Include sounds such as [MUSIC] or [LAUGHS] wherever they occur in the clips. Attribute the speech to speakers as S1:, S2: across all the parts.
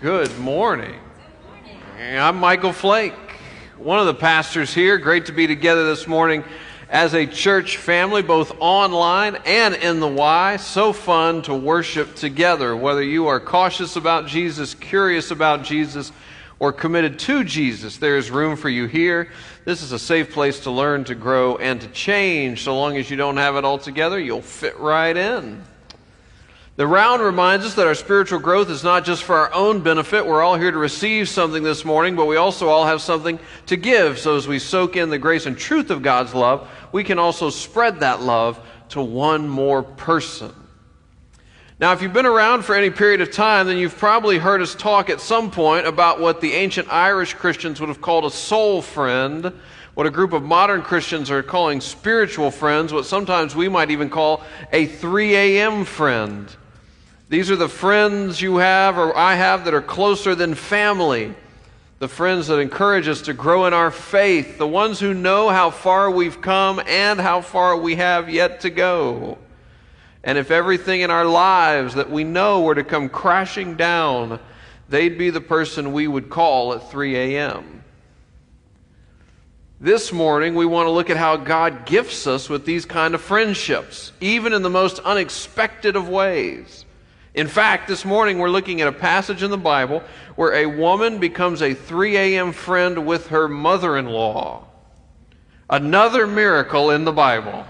S1: Good morning. I'm Michael Flake, one of the pastors here. Great to be together this morning as a church family, both online and in the Y. So fun to worship together, whether you are cautious about Jesus, curious about Jesus, or committed to Jesus. There is room for you here. This is a safe place to learn, to grow, and to change. So long as you don't have it all together, you'll fit right in. The round reminds us that our spiritual growth is not just for our own benefit. We're all here to receive something this morning, but we also all have something to give. So as we soak in the grace and truth of God's love, we can also spread that love to one more person. Now, if you've been around for any period of time, then you've probably heard us talk at some point about what the ancient Irish Christians would have called a soul friend, what a group of modern Christians are calling spiritual friends, what sometimes we might even call a 3 a.m. friend. These are the friends you have or I have that are closer than family. The friends that encourage us to grow in our faith. The ones who know how far we've come and how far we have yet to go. And if everything in our lives that we know were to come crashing down, they'd be the person we would call at 3 a.m. This morning, we want to look at how God gifts us with these kind of friendships, even in the most unexpected of ways. In fact, this morning we're looking at a passage in the Bible where a woman becomes a 3 a.m. friend with her mother in law. Another miracle in the Bible.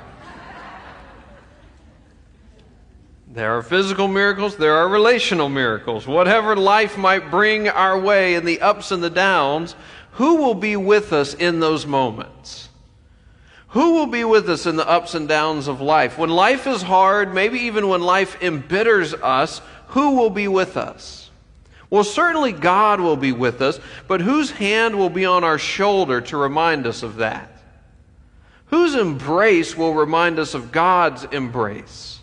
S1: There are physical miracles, there are relational miracles. Whatever life might bring our way in the ups and the downs, who will be with us in those moments? Who will be with us in the ups and downs of life? When life is hard, maybe even when life embitters us, who will be with us? Well, certainly God will be with us, but whose hand will be on our shoulder to remind us of that? Whose embrace will remind us of God's embrace?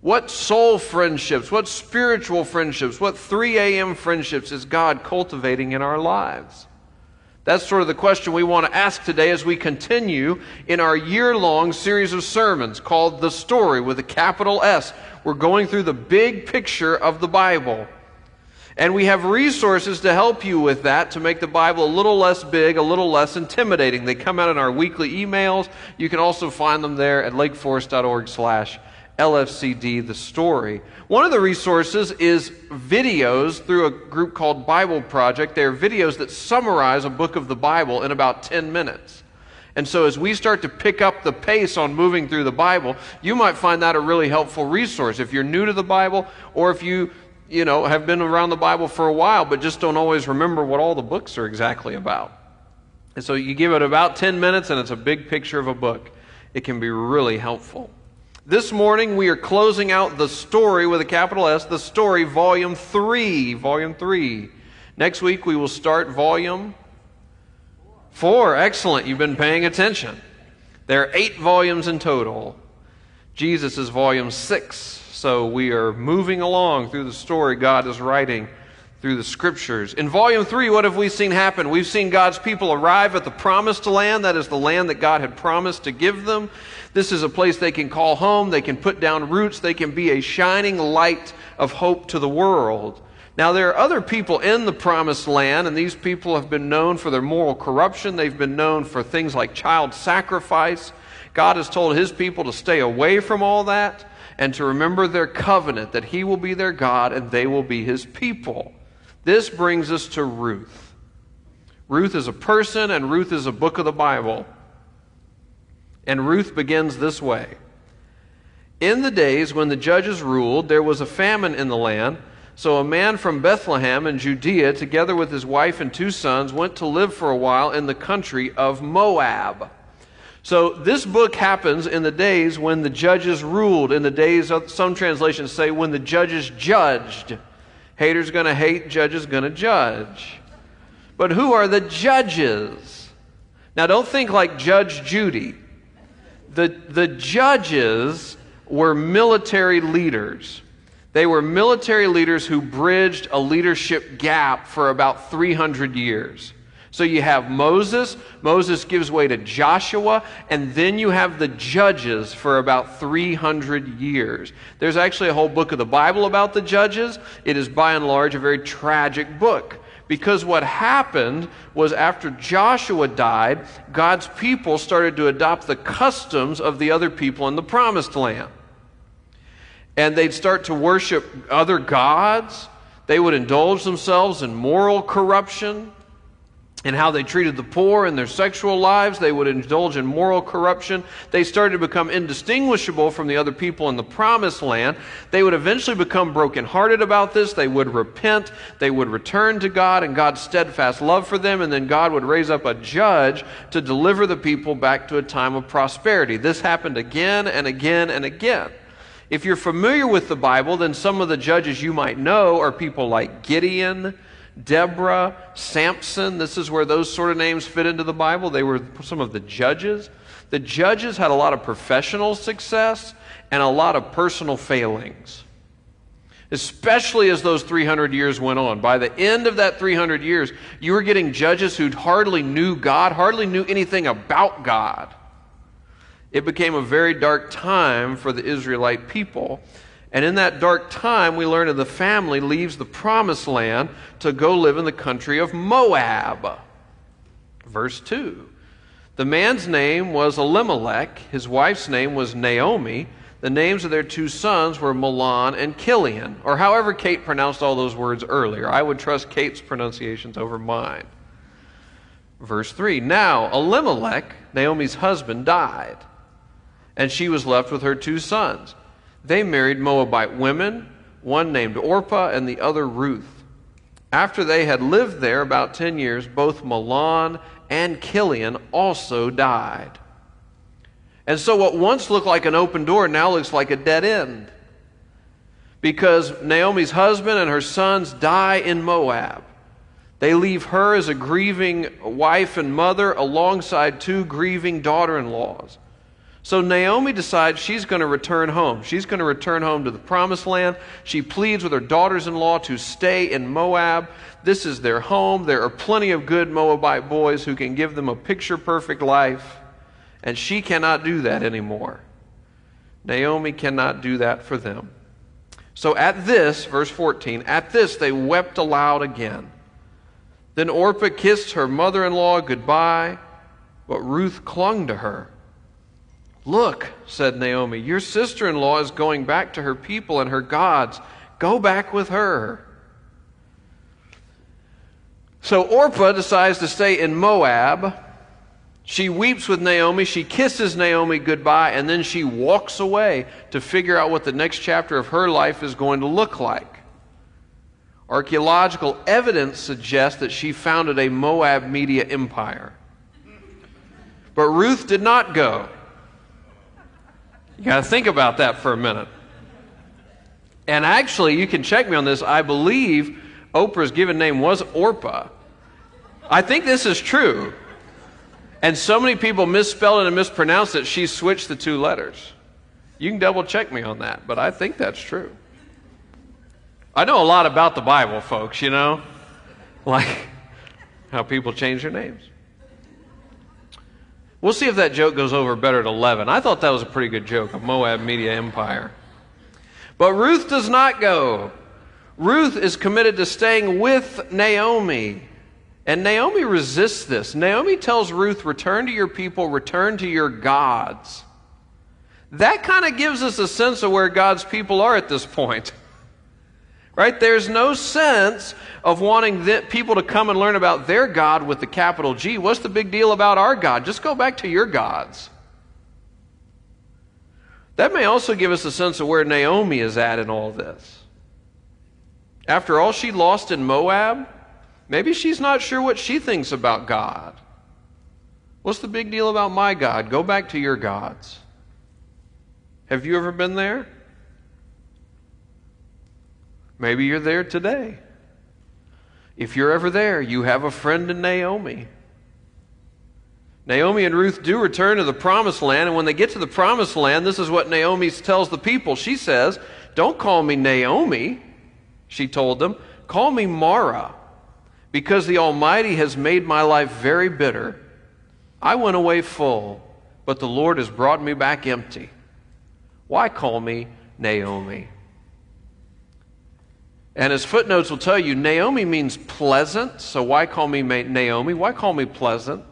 S1: What soul friendships, what spiritual friendships, what 3 a.m. friendships is God cultivating in our lives? That's sort of the question we want to ask today as we continue in our year long series of sermons called The Story with a capital S. We're going through the big picture of the Bible. And we have resources to help you with that to make the Bible a little less big, a little less intimidating. They come out in our weekly emails. You can also find them there at lakeforest.org slash LFCD, the story. One of the resources is videos through a group called Bible Project. They are videos that summarize a book of the Bible in about 10 minutes. And so, as we start to pick up the pace on moving through the Bible, you might find that a really helpful resource. If you're new to the Bible, or if you, you know, have been around the Bible for a while, but just don't always remember what all the books are exactly about. And so, you give it about 10 minutes, and it's a big picture of a book. It can be really helpful. This morning we are closing out the story with a capital S, the story, volume 3. Volume 3. Next week we will start volume 4. Excellent. You've been paying attention. There are eight volumes in total. Jesus is volume 6. So we are moving along through the story God is writing through the scriptures. In volume 3, what have we seen happen? We've seen God's people arrive at the promised land, that is the land that God had promised to give them. This is a place they can call home. They can put down roots. They can be a shining light of hope to the world. Now, there are other people in the promised land, and these people have been known for their moral corruption. They've been known for things like child sacrifice. God has told his people to stay away from all that and to remember their covenant that he will be their God and they will be his people. This brings us to Ruth. Ruth is a person, and Ruth is a book of the Bible. And Ruth begins this way In the days when the judges ruled, there was a famine in the land. So a man from Bethlehem in Judah, together with his wife and two sons, went to live for a while in the country of Moab. So this book happens in the days when the judges ruled, in the days, of, some translations say, when the judges judged. Haters to hate, judges to judge. But who are the judges? Now don't think like Judge Judy the, the judges were military leaders. They were military leaders who bridged a leadership gap for about 300 years. So you have Moses, Moses gives way to Joshua, and then you have the judges for about 300 years. There's actually a whole book of the Bible about the judges. It is by and large a very tragic book. Because what happened was after Joshua died, God's people started to adopt the customs of the other people in the promised land. And they'd start to worship other gods. They would indulge themselves in moral corruption and how they treated the poor in their sexual lives. They would indulge in moral corruption. They started to become indistinguishable from the other people in the promised land. They would eventually become brokenhearted about this. They would repent. They would return to God and God's steadfast love for them. And then God would raise up a judge to deliver the people back to a time of prosperity. This happened again and again and again. If you're familiar with the Bible, then some of the judges you might know are people like Gideon, Deborah, Samson. This is where those sort of names fit into the Bible. They were some of the judges. The judges had a lot of professional success and a lot of personal failings, especially as those 300 years went on. By the end of that 300 years, you were getting judges who hardly knew God, hardly knew anything about God. It became a very dark time for the Israelite people. And in that dark time, we learn that the family leaves the promised land to go live in the country of Moab. Verse 2. The man's name was Elimelech, his wife's name was Naomi. The names of their two sons were Mahlon and Chilion, or however Kate pronounced all those words earlier. I would trust Kate's pronunciations over mine. Verse 3 Now Elimelech, Naomi's husband, died, and she was left with her two sons. They married Moabite women, one named Orpah and the other Ruth. After they had lived there about 10 years, both Mahlon and Chilion also died. And so, what once looked like an open door now looks like a dead end. Because Naomi's husband and her sons die in Moab. They leave her as a grieving wife and mother alongside two grieving daughter in laws. So Naomi decides she's going to return home. She's going to return home to the promised land. She pleads with her daughters in law to stay in Moab. This is their home. There are plenty of good Moabite boys who can give them a picture perfect life. And she cannot do that anymore. Naomi cannot do that for them. So at this, verse 14, at this they wept aloud again. Then Orpah kissed her mother in law goodbye, but Ruth clung to her. Look, said Naomi, your sister in law is going back to her people and her gods. Go back with her. So Orpah decides to stay in Moab. She weeps with Naomi. She kisses Naomi goodbye, and then she walks away to figure out what the next chapter of her life is going to look like. Archaeological evidence suggests that she founded a Moab media empire. But Ruth did not go. You got to think about that for a minute. And actually, you can check me on this. I believe Oprah's given name was Orpah. I think this is true. And so many people misspelled it and mispronounced it, she switched the two letters. You can double check me on that, but I think that's true. I know a lot about the Bible, folks, you know? [LAUGHS] Like how people change their names. We'll see if that joke goes over better at 11. I thought that was a pretty good joke, a Moab media empire. But Ruth does not go. Ruth is committed to staying with Naomi. And Naomi resists this. Naomi tells Ruth, Return to your people, return to your gods. That kind of gives us a sense of where God's people are at this point. [LAUGHS] Right? There's no sense of wanting people to come and learn about their God with the capital G. What's the big deal about our God? Just go back to your gods. That may also give us a sense of where Naomi is at in all this. After all she lost in Moab, maybe she's not sure what she thinks about God. What's the big deal about my God? Go back to your gods. Have you ever been there? Maybe you're there today. If you're ever there, you have a friend in Naomi. Naomi and Ruth do return to the promised land, and when they get to the promised land, this is what Naomi tells the people. She says, Don't call me Naomi, she told them. Call me Mara, Because the Almighty has made my life very bitter, I went away full, but the Lord has brought me back empty. Why call me Naomi? And as footnotes will tell you, Naomi means pleasant, so why call me Naomi? Why call me pleasant?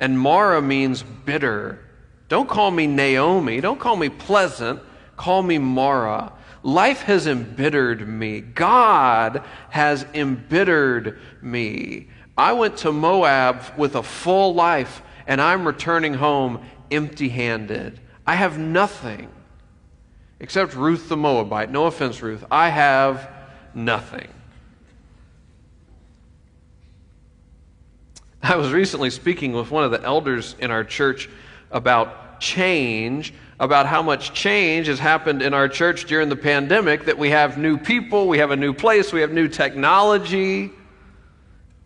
S1: And Mara means bitter. Don't call me Naomi. Don't call me pleasant. Call me Mara. Life has embittered me. God has embittered me. I went to Moab with a full life, and I'm returning home empty handed. I have nothing except Ruth the Moabite. No offense, Ruth. I have nothing. I was recently speaking with one of the elders in our church about change, about how much change has happened in our church during the pandemic, that we have new people, we have a new place, we have new technology.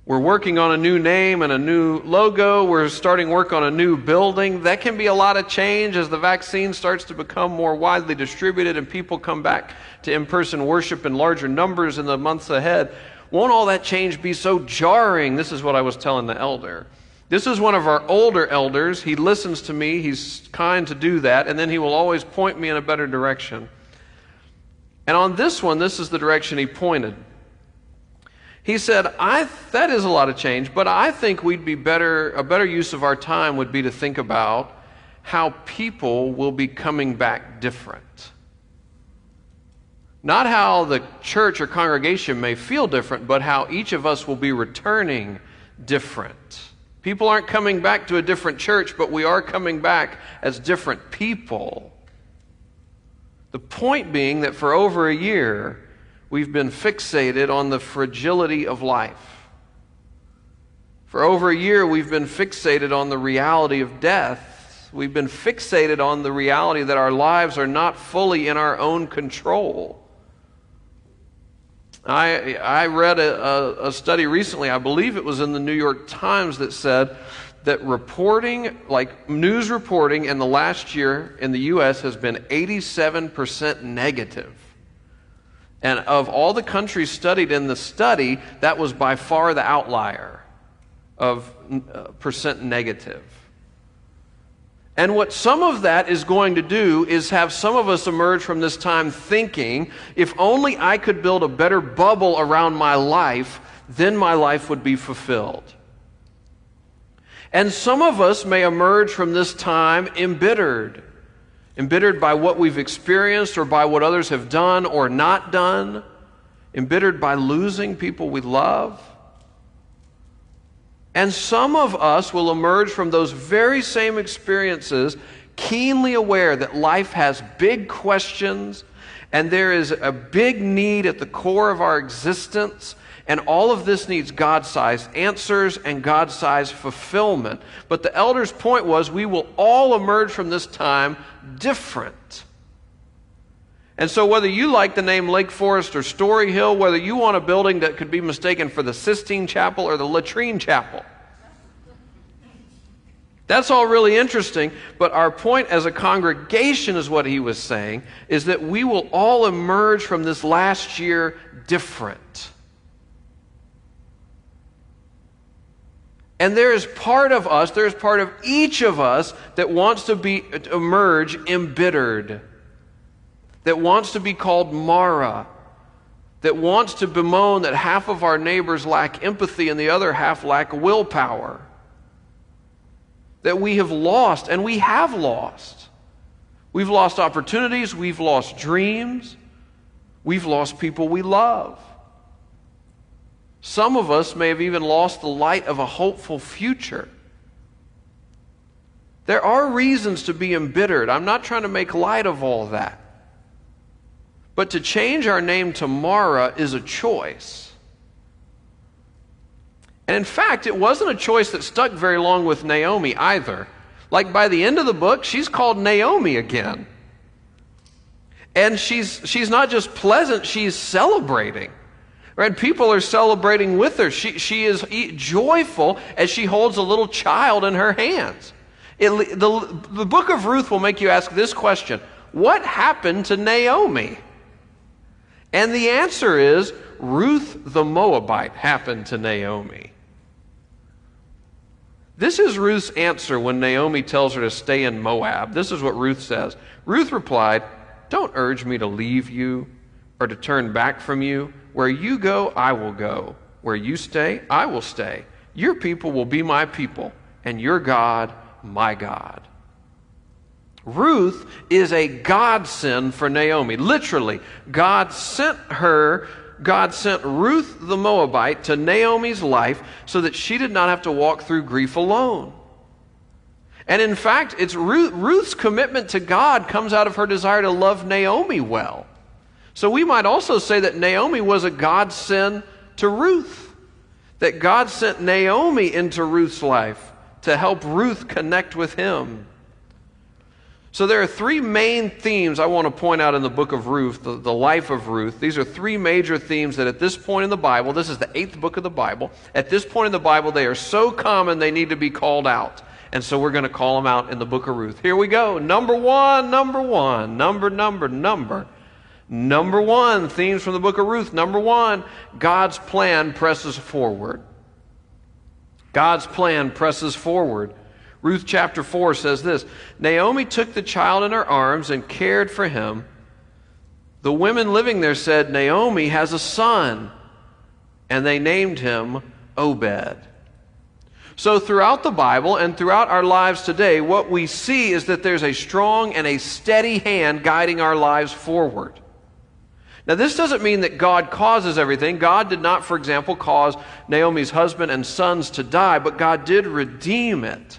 S1: We're working on a new name and a new logo. We're starting work on a new building. That can be a lot of change as the vaccine starts to become more widely distributed and people come back to in person worship in larger numbers in the months ahead. Won't all that change be so jarring? This is what I was telling the elder. This is one of our older elders. He listens to me, he's kind to do that, and then he will always point me in a better direction. And on this one, this is the direction he pointed. He said, I, that is a lot of change, but I think we'd be better, a better use of our time would be to think about how people will be coming back different. Not how the church or congregation may feel different, but how each of us will be returning different. People aren't coming back to a different church, but we are coming back as different people. The point being that for over a year, we've been fixated on the fragility of life. For over a year, we've been fixated on the reality of death. We've been fixated on the reality that our lives are not fully in our own control. I, I read a, a, a study recently, I believe it was in the New York Times, that said that reporting, like news reporting in the last year in the U.S., has been 87% negative. And of all the countries studied in the study, that was by far the outlier of uh, percent negative. And what some of that is going to do is have some of us emerge from this time thinking, if only I could build a better bubble around my life, then my life would be fulfilled. And some of us may emerge from this time embittered embittered by what we've experienced or by what others have done or not done, embittered by losing people we love. And some of us will emerge from those very same experiences keenly aware that life has big questions and there is a big need at the core of our existence and all of this needs God sized answers and God sized fulfillment. But the elder's point was we will all emerge from this time different. And so, whether you like the name Lake Forest or Story Hill, whether you want a building that could be mistaken for the Sistine Chapel or the Latrine Chapel, that's all really interesting, but our point as a congregation is what he was saying is that we will all emerge from this last year different. And there is part of us, there is part of each of us that wants to be emerge embittered, that wants to be called Mara, that wants to bemoan that half of our neighbors lack empathy and the other half lack willpower. That we have lost, and we have lost. We've lost opportunities, we've lost dreams, we've lost people we love. Some of us may have even lost the light of a hopeful future. There are reasons to be embittered. I'm not trying to make light of all that. But to change our name to Mara is a choice. And in fact, it wasn't a choice that stuck very long with Naomi either. Like by the end of the book, she's called Naomi again. And she's, she's not just pleasant, she's celebrating. Right? People are celebrating with her. She, she is joyful as she holds a little child in her hands. It, the, the book of Ruth will make you ask this question What happened to Naomi? And the answer is Ruth the Moabite happened to Naomi. This is Ruth's answer when Naomi tells her to stay in Moab. This is what Ruth says. Ruth replied, Don't urge me to leave you or to turn back from you. Where you go, I will go. Where you stay, I will stay. Your people will be my people, and your God, my God. Ruth is a godsend for Naomi. Literally, God sent her, God sent Ruth the Moabite to Naomi's life so that she did not have to walk through grief alone. And in fact, it's Ruth, Ruth's commitment to God comes out of her desire to love Naomi well. So we might also say that Naomi was a godsend to Ruth. That God sent Naomi into Ruth's life to help Ruth connect with him. So there are three main themes I want to point out in the book of Ruth, the, the, life of Ruth. These are three major themes that at this point in the Bible, this is the eighth book of the Bible, at this point in the Bible, they are so common they need to be called out. And so we're going to call them out in the book of Ruth. Here we go. Number one, number one, number, number, number. Number one, themes from the book of Ruth. Number one, God's plan presses forward. God's plan presses forward. Ruth chapter 4 says this Naomi took the child in her arms and cared for him. The women living there said, Naomi has a son. And they named him Obed. So, throughout the Bible and throughout our lives today, what we see is that there's a strong and a steady hand guiding our lives forward. Now, this doesn't mean that God causes everything. God did not, for example, cause Naomi's husband and sons to die, but God did redeem it.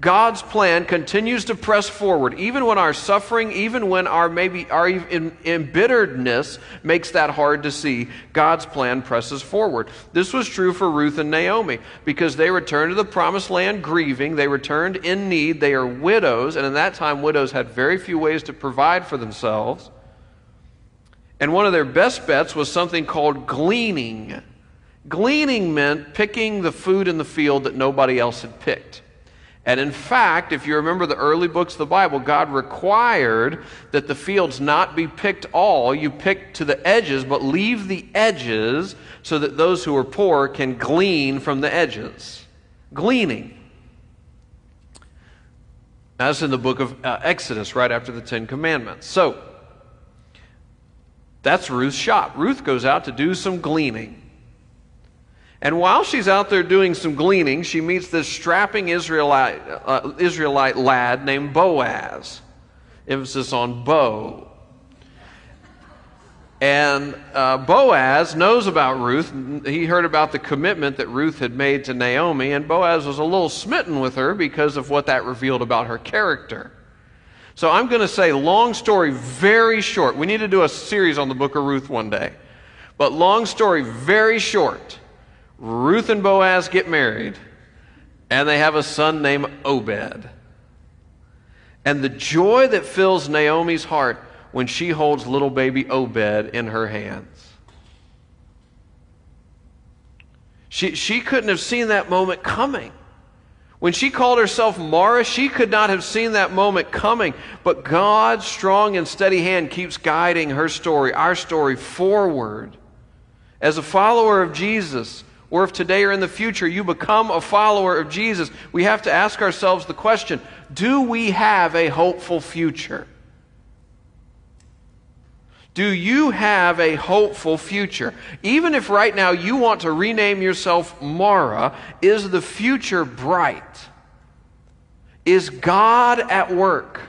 S1: God's plan continues to press forward, even when our suffering, even when our maybe our embitteredness makes that hard to see. God's plan presses forward. This was true for Ruth and Naomi because they returned to the promised land grieving. They returned in need. They are widows, and in that time, widows had very few ways to provide for themselves. And one of their best bets was something called gleaning. Gleaning meant picking the food in the field that nobody else had picked. And in fact, if you remember the early books of the Bible, God required that the fields not be picked all. You pick to the edges, but leave the edges so that those who are poor can glean from the edges. Gleaning. As in the book of uh, Exodus, right after the Ten Commandments. So, that's Ruth's shop. Ruth goes out to do some gleaning. And while she's out there doing some gleaning, she meets this strapping Israelite, uh, Israelite lad named Boaz. Emphasis on Bo. And uh, Boaz knows about Ruth. He heard about the commitment that Ruth had made to Naomi, and Boaz was a little smitten with her because of what that revealed about her character. So I'm going to say, long story, very short. We need to do a series on the book of Ruth one day. But long story, very short. Ruth and Boaz get married, and they have a son named Obed. And the joy that fills Naomi's heart when she holds little baby Obed in her hands. She, she couldn't have seen that moment coming. When she called herself Mara, she could not have seen that moment coming. But God's strong and steady hand keeps guiding her story, our story, forward. As a follower of Jesus, or if today or in the future you become a follower of Jesus, we have to ask ourselves the question do we have a hopeful future? Do you have a hopeful future? Even if right now you want to rename yourself Mara, is the future bright? Is God at work?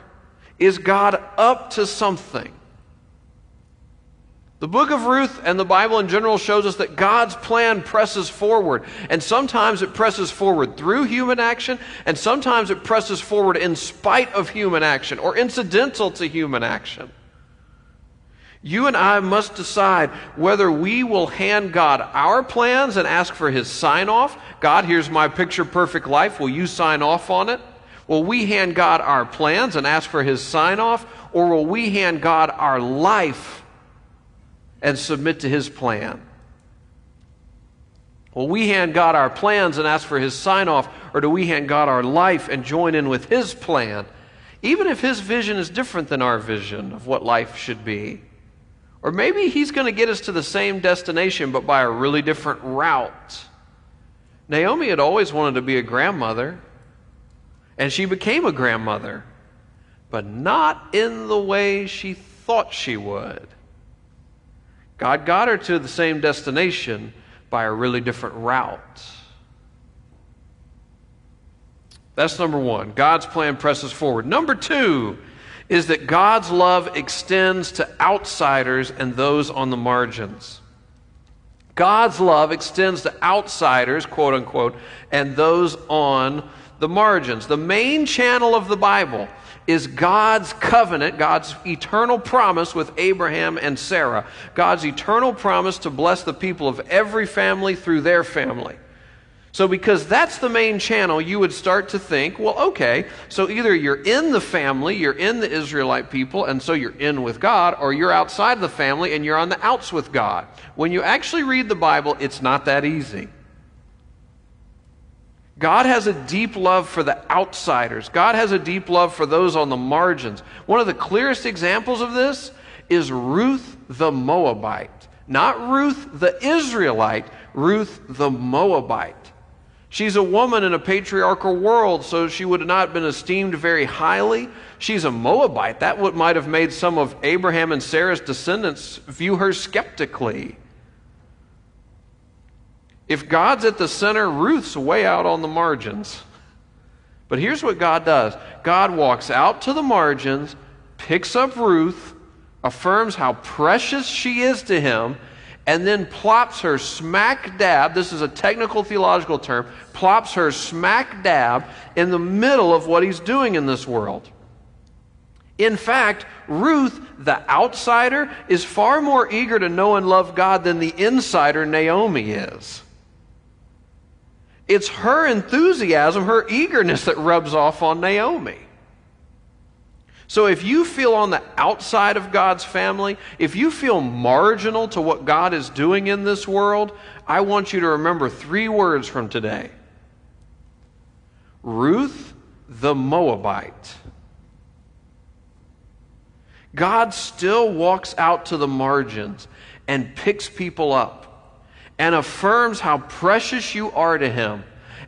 S1: Is God up to something? The book of Ruth and the Bible in general shows us that God's plan presses forward. And sometimes it presses forward through human action, and sometimes it presses forward in spite of human action or incidental to human action. You and I must decide whether we will hand God our plans and ask for His sign off. God, here's my picture perfect life. Will you sign off on it? Will we hand God our plans and ask for His sign off? Or will we hand God our life and submit to his plan? Will we hand God our plans and ask for his sign off, or do we hand God our life and join in with his plan, even if his vision is different than our vision of what life should be? Or maybe he's going to get us to the same destination, but by a really different route. Naomi had always wanted to be a grandmother, and she became a grandmother, but not in the way she thought she would. God got her to the same destination by a really different route. That's number one. God's plan presses forward. Number two is that God's love extends to outsiders and those on the margins. God's love extends to outsiders, quote unquote, and those on the margins. The main channel of the Bible is God's covenant, God's eternal promise with Abraham and Sarah. God's eternal promise to bless the people of every family through their family. So, because that's the main channel, you would start to think, well, okay, so either you're in the family, you're in the Israelite people, and so you're in with God, or you're outside the family and you're on the outs with God. When you actually read the Bible, it's not that easy. God has a deep love for the outsiders. God has a deep love for those on the margins. One of the clearest examples of this is Ruth the Moabite. Not Ruth the Israelite, Ruth the Moabite. She's a woman in a patriarchal world, so she would not have been esteemed very highly. She's a Moabite. That might have made some of Abraham and Sarah's descendants view her skeptically. If God's at the center, Ruth's way out on the margins. But here's what God does God walks out to the margins, picks up Ruth, affirms how precious she is to him, and then plops her smack dab, this is a technical theological term, plops her smack dab in the middle of what he's doing in this world. In fact, Ruth, the outsider, is far more eager to know and love God than the insider, Naomi, is. It's her enthusiasm, her eagerness that rubs off on Naomi. So if you feel on the outside of God's family, if you feel marginal to what God is doing in this world, I want you to remember three words from today Ruth the Moabite. God still walks out to the margins and picks people up and affirms how precious you are to Him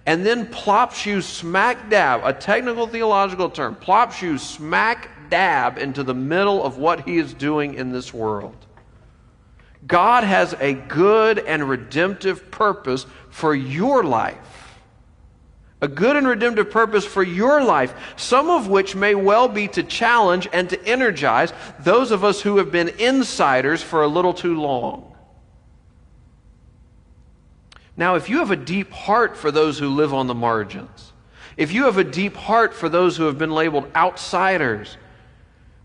S1: and then plops you smack dab, a technical theological term, plops you smack dab into the middle of what he is doing in this world. God has a good and redemptive purpose for your life. A good and redemptive purpose for your life, some of which may well be to challenge and to energize those of us who have been insiders for a little too long. Now, if you have a deep heart for those who live on the margins, if you have a deep heart for those who have been labeled outsiders,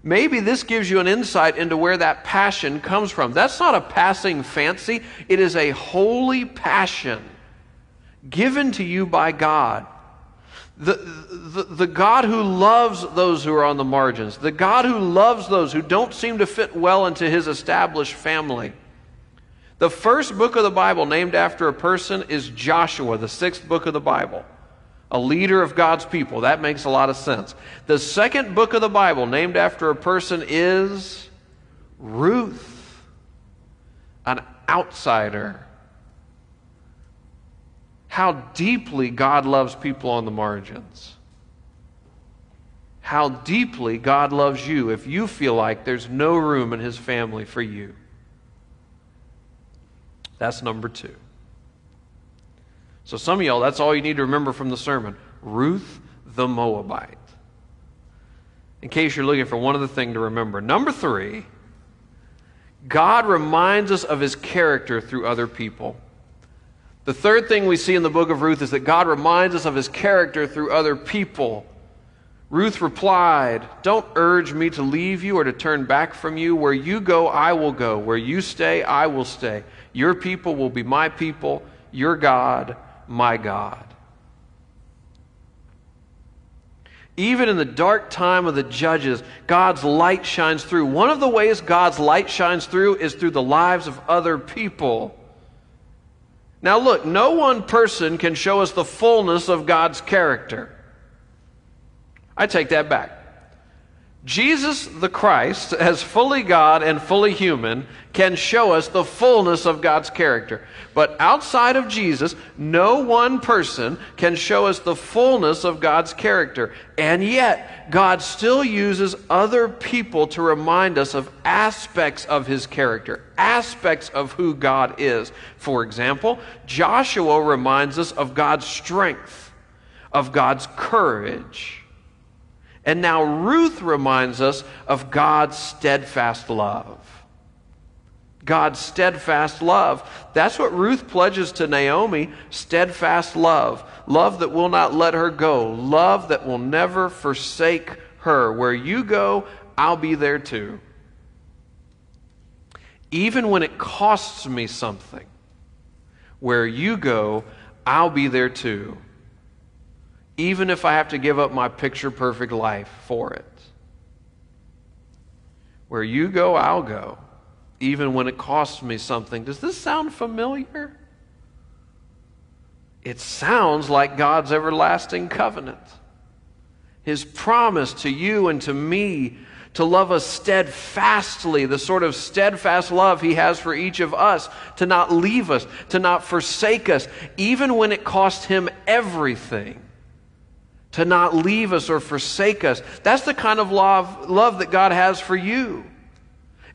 S1: maybe this gives you an insight into where that passion comes from. That's not a passing fancy, it is a holy passion given to you by God. The, the, the, God who loves those who are on the margins, the God who loves those who don't seem to fit well into his established family. The first book of the Bible named after a person is Joshua, the sixth book of the Bible. A leader of God's people. That makes a lot of sense. The second book of the Bible named after a person is Ruth, an outsider. How deeply God loves people on the margins. How deeply God loves you if you feel like there's no room in His family for you. That's number two. So, some of y'all, that's all you need to remember from the sermon Ruth the Moabite. In case you're looking for one other thing to remember. Number three, God reminds us of his character through other people. The third thing we see in the book of Ruth is that God reminds us of his character through other people. Ruth replied, Don't urge me to leave you or to turn back from you. Where you go, I will go. Where you stay, I will stay. Your people will be my people, your God, my God. Even in the dark time of the judges, God's light shines through. One of the ways God's light shines through is through the lives of other people. Now, look, no one person can show us the fullness of God's character. I take that back. Jesus the Christ, as fully God and fully human, can show us the fullness of God's character. But outside of Jesus, no one person can show us the fullness of God's character. And yet, God still uses other people to remind us of aspects of his character, aspects of who God is. For example, Joshua reminds us of God's strength, of God's courage and now Ruth reminds us of God's steadfast love. God's steadfast love. That's what Ruth pledges to Naomi steadfast love. Love that will not let her go. Love that will never forsake her. Where you go, I'll be there too. Even when it costs me something, where you go, I'll be there too even if I have to give up my picture perfect life for it. Where you go, I'll go, even when it costs me something. Does this sound familiar? It sounds like God's everlasting covenant. His promise to you and to me to love us steadfastly, the sort of steadfast love He has for each of us, to not leave us, to not forsake us, even when it cost Him everything to not leave us or forsake us. That's the kind of love, love that God has for you.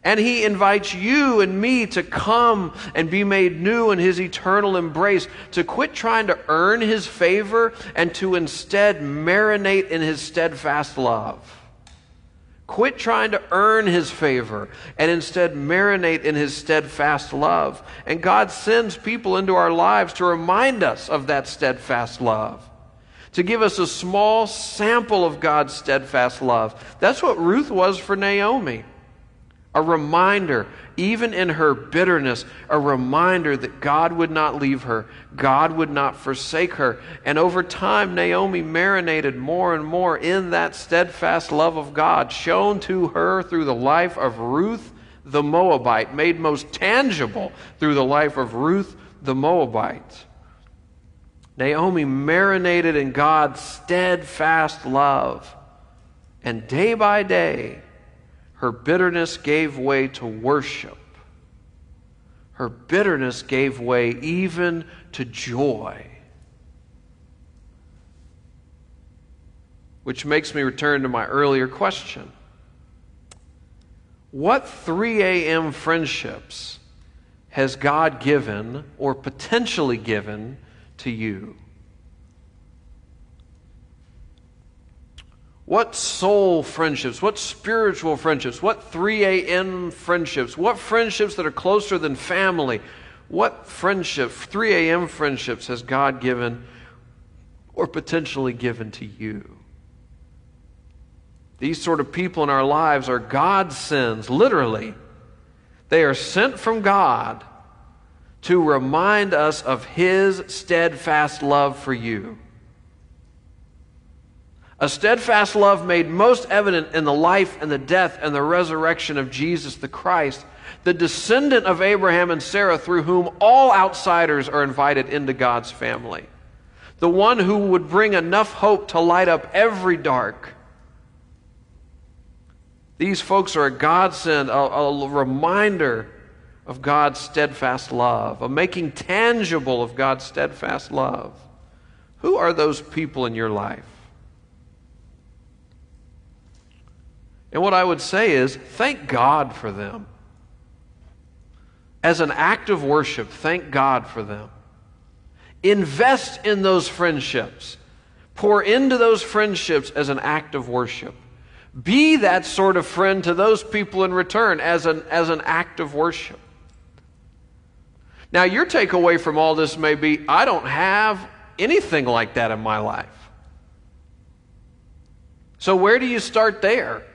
S1: And He invites you and me to come and be made new in His eternal embrace, to quit trying to earn His favor and to instead marinate in His steadfast love. Quit trying to earn His favor and instead marinate in His steadfast love. And God sends people into our lives to remind us of that steadfast love to give us a small sample of God's steadfast love. That's what Ruth was for Naomi. A reminder, even in her bitterness, a reminder that God would not leave her, God would not forsake her. And over time, Naomi marinated more and more in that steadfast love of God, shown to her through the life of Ruth the Moabite, made most tangible through the life of Ruth the Moabite. Naomi marinated in God's steadfast love. And day by day, her bitterness gave way to worship. Her bitterness gave way even to joy. Which makes me return to my earlier question. What 3 a.m. friendships has God given or potentially given to you? What soul friendships, what spiritual friendships, what 3 a.m. friendships, what friendships that are closer than family, what friendship, 3 a.m. friendships has God given or potentially given to you? These sort of people in our lives are God's sins, literally. They are sent from God to remind us of His steadfast love for you. A steadfast love made most evident in the life and the death and the resurrection of Jesus the Christ, the descendant of Abraham and Sarah, through whom all outsiders are invited into God's family. The one who would bring enough hope to light up every dark. These folks are a godsend, a, a reminder of God's steadfast love, a making tangible of God's steadfast love. Who are those people in your life? And what I would say is thank God for them. As an act of worship, thank God for them. Invest in those friendships. Pour into those friendships as an act of worship. Be that sort of friend to those people in return as an, as an act of worship. Now, your takeaway from all this may be I don't have anything like that in my life. So, where do you start there?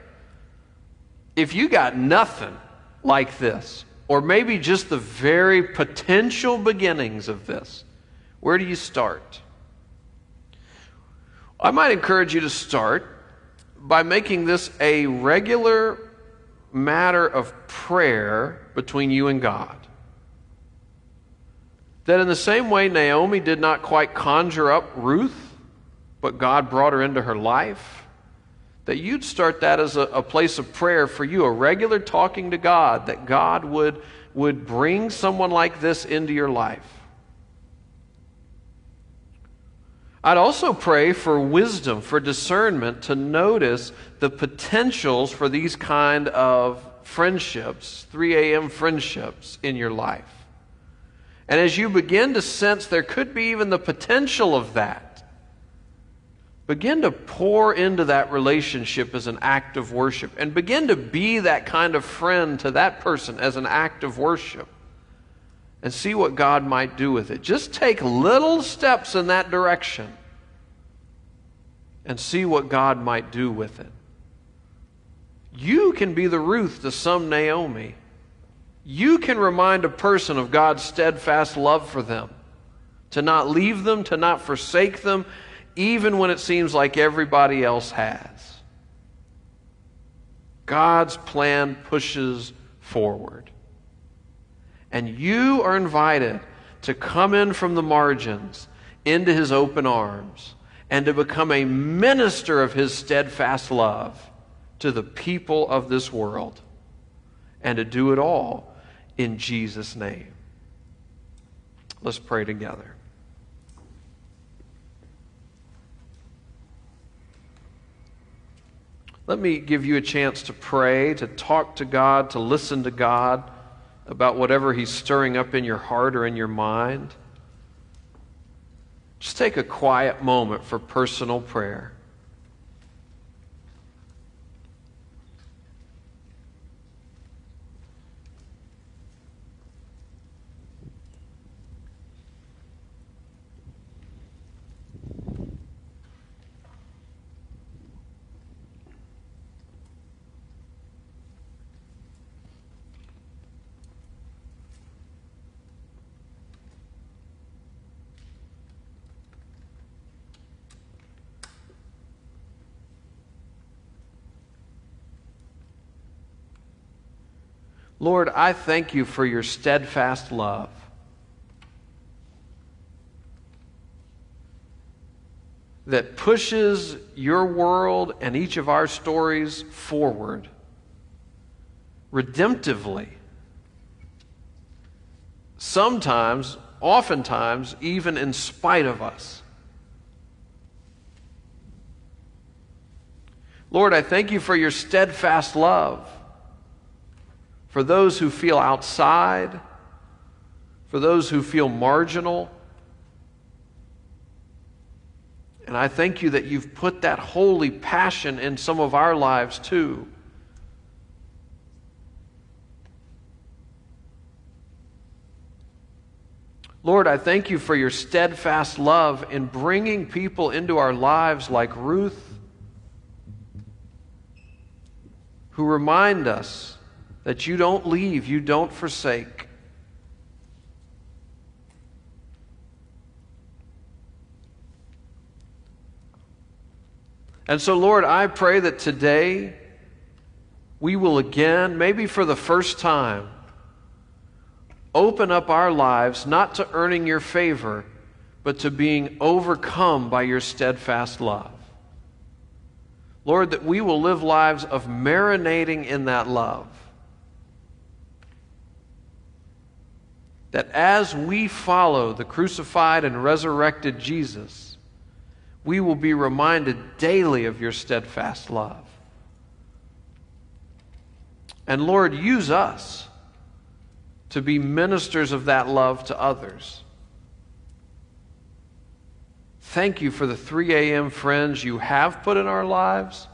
S1: If you got nothing like this, or maybe just the very potential beginnings of this, where do you start? I might encourage you to start by making this a regular matter of prayer between you and God. That in the same way Naomi did not quite conjure up Ruth, but God brought her into her life, that you'd start that as a, a, place of prayer for you, a regular talking to God, that God would, would bring someone like this into your life. I'd also pray for wisdom, for discernment to notice the potentials for these kind of friendships, 3 a.m. friendships in your life. And as you begin to sense there could be even the potential of that, Begin to pour into that relationship as an act of worship and begin to be that kind of friend to that person as an act of worship and see what God might do with it. Just take little steps in that direction and see what God might do with it. You can be the Ruth to some Naomi. You can remind a person of God's steadfast love for them, to not leave them, to not forsake them, even when it seems like everybody else has. God's plan pushes forward. And you are invited to come in from the margins into his open arms and to become a minister of his steadfast love to the people of this world and to do it all in Jesus' name. Let's pray together. Let me give you a chance to pray, to talk to God, to listen to God about whatever He's stirring up in your heart or in your mind. Just take a quiet moment for personal prayer. Lord, I thank you for your steadfast love. That pushes your world and each of our stories forward redemptively. Sometimes, oftentimes, even in spite of us. Lord, I thank you for your steadfast love for those who feel outside, for those who feel marginal. And I thank you that you've put that holy passion in some of our lives too. Lord, I thank you for your steadfast love in bringing people into our lives like Ruth, who remind us that you don't leave, you don't forsake. And so, Lord, I pray that today we will again, maybe for the first time, open up our lives not to earning your favor, but to being overcome by your steadfast love. Lord, that we will live lives of marinating in that love. That as we follow the crucified and resurrected Jesus, we will be reminded daily of your steadfast love. And Lord, use us to be ministers of that love to others. Thank you for the 3 a.m. friends you have put in our lives.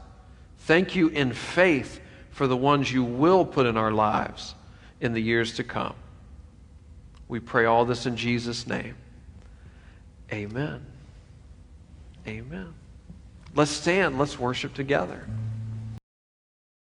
S1: Thank you in faith for the ones you will put in our lives in the years to come. We pray all this in Jesus' name. Amen. Amen. Let's stand. Let's worship together.